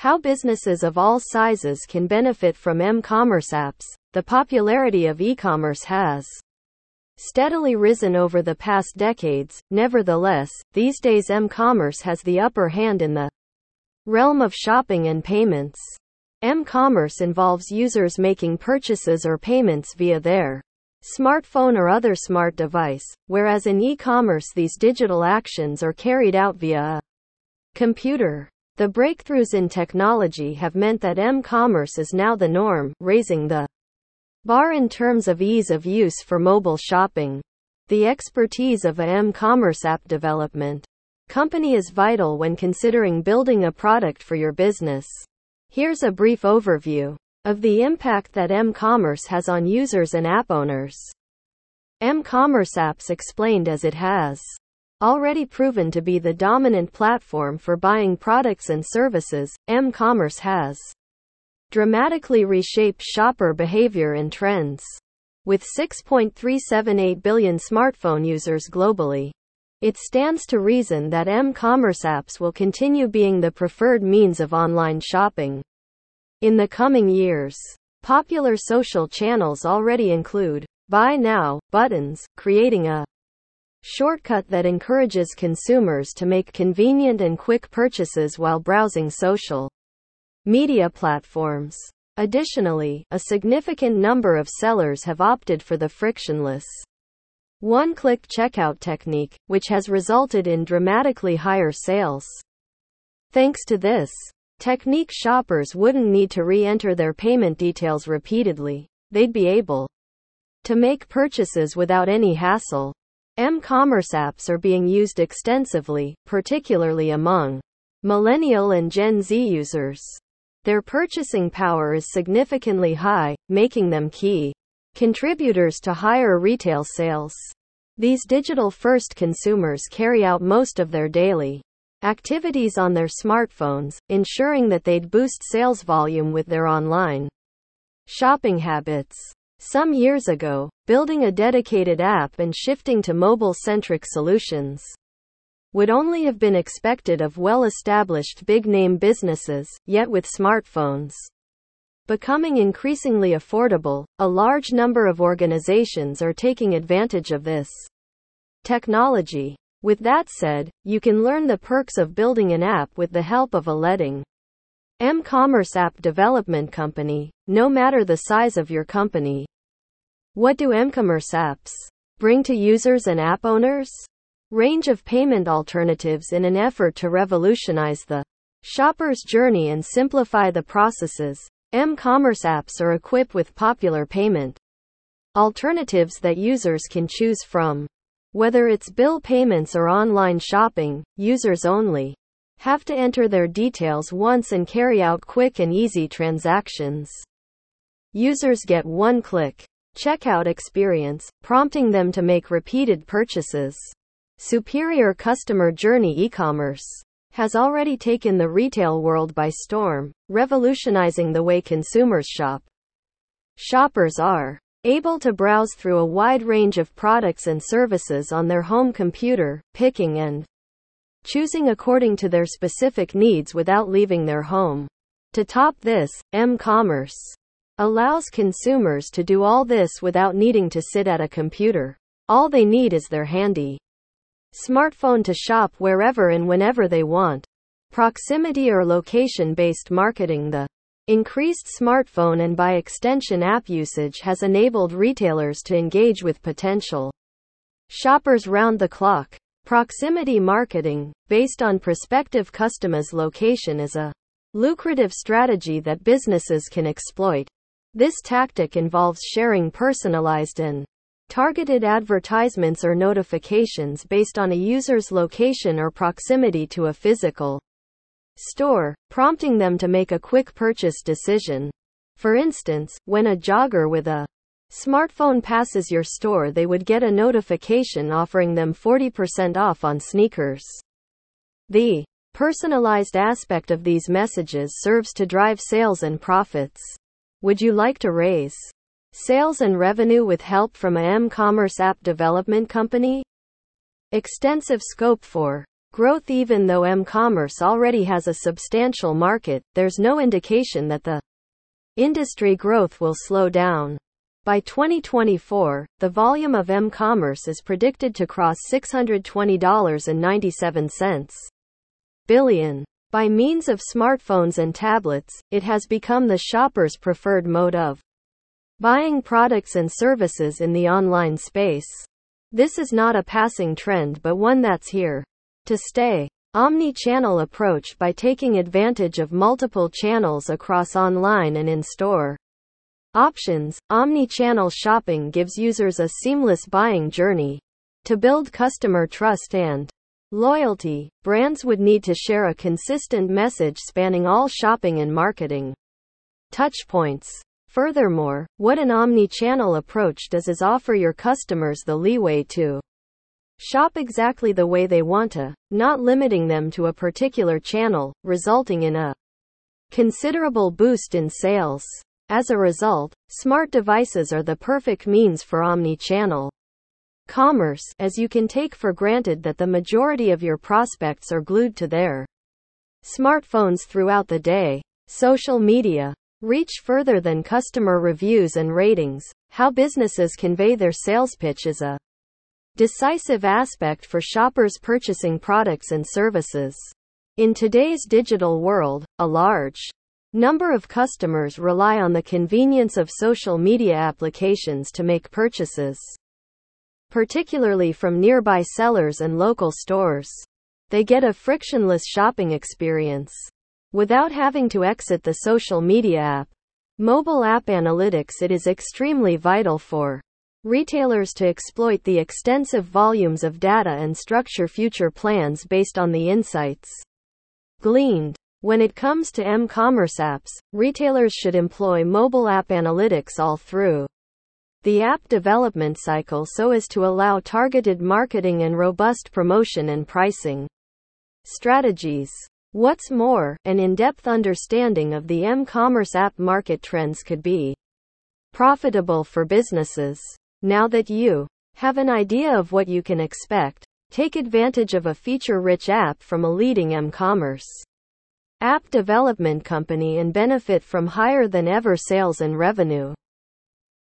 How businesses of all sizes can benefit from m-commerce apps. The popularity of e-commerce has steadily risen over the past decades. Nevertheless, these days m-commerce has the upper hand in the realm of shopping and payments. M-commerce involves users making purchases or payments via their smartphone or other smart device, whereas in e-commerce these digital actions are carried out via a computer. The breakthroughs in technology have meant that m-commerce is now the norm, raising the bar in terms of ease of use for mobile shopping. The expertise of a m-commerce app development company is vital when considering building a product for your business. Here's a brief overview of the impact that m-commerce has on users and app owners. M-commerce apps explained as it has already proven to be the dominant platform for buying products and services, m-commerce has dramatically reshaped shopper behavior and trends. With 6.378 billion smartphone users globally, it stands to reason that m-commerce apps will continue being the preferred means of online shopping. In the coming years, popular social channels already include buy now buttons, creating a shortcut that encourages consumers to make convenient and quick purchases while browsing social media platforms. Additionally, a significant number of sellers have opted for the frictionless one-click checkout technique, which has resulted in dramatically higher sales. Thanks to this technique shoppers wouldn't need to re-enter their payment details repeatedly. They'd be able to make purchases without any hassle. M-commerce apps are being used extensively, particularly among millennial and Gen Z users. Their purchasing power is significantly high, making them key contributors to higher retail sales. These digital-first consumers carry out most of their daily activities on their smartphones, ensuring that they'd boost sales volume with their online shopping habits. Some years ago, building a dedicated app and shifting to mobile centric solutions would only have been expected of well established big name businesses, yet with smartphones becoming increasingly affordable, a large number of organizations are taking advantage of this technology. With that said, you can learn the perks of building an app with the help of a leading M-commerce app development company, no matter the size of your company. What do m-commerce apps bring to users and app owners? Range of payment alternatives in an effort to revolutionize the shopper's journey and simplify the processes. M-commerce apps are equipped with popular payment alternatives that users can choose from. Whether it's bill payments or online shopping, users only have to enter their details once and carry out quick and easy transactions. Users get one click checkout experience, prompting them to make repeated purchases. Superior customer journey e-commerce has already taken the retail world by storm, revolutionizing the way consumers shop. Shoppers are able to browse through a wide range of products and services on their home computer, picking and choosing according to their specific needs without leaving their home. To top this, m-commerce allows consumers to do all this without needing to sit at a computer. All they need is their handy smartphone to shop wherever and whenever they want. Proximity or location based marketing The increased smartphone and by extension app usage has enabled retailers to engage with potential shoppers round the clock. Proximity marketing, based on prospective customers' location, is a lucrative strategy that businesses can exploit. This tactic involves sharing personalized and targeted advertisements or notifications based on a user's location or proximity to a physical store, prompting them to make a quick purchase decision. For instance, when a jogger with a smartphone passes your store, they would get a notification offering them 40% off on sneakers. The personalized aspect of these messages serves to drive sales and profits. Would you like to raise sales and revenue with help from a m-commerce app development company? Extensive scope for growth even though m-commerce already has a substantial market, there's no indication that the industry growth will slow down. By 2024, the volume of m-commerce is predicted to cross $620.97 billion. By means of smartphones and tablets, it has become the shopper's preferred mode of buying products and services in the online space. This is not a passing trend but one that's here to stay. Omni-channel approach by taking advantage of multiple channels across online and in-store options. Omni-channel shopping gives users a seamless buying journey. To build customer trust and loyalty, brands would need to share a consistent message spanning all shopping and marketing touchpoints. Furthermore, what an omni-channel approach does is offer your customers the leeway to shop exactly the way they want to, not limiting them to a particular channel, resulting in a considerable boost in sales. As a result, smart devices are the perfect means for omni-channel commerce, as you can take for granted that the majority of your prospects are glued to their smartphones throughout the day. Social media, reach further than customer reviews and ratings. How businesses convey their sales pitch is a decisive aspect for shoppers purchasing products and services. In today's digital world, a large number of customers rely on the convenience of social media applications to make purchases, particularly from nearby sellers and local stores. They get a frictionless shopping experience without having to exit the social media app. Mobile app analytics It is extremely vital for retailers to exploit the extensive volumes of data and structure future plans based on the insights gleaned. When it comes to m-commerce apps, retailers should employ mobile app analytics all through the app development cycle so as to allow targeted marketing and robust promotion and pricing strategies. What's more, an in-depth understanding of the m-commerce app market trends could be profitable for businesses. Now that you have an idea of what you can expect, take advantage of a feature-rich app from a leading m-commerce app development company and benefit from higher than ever sales and revenue.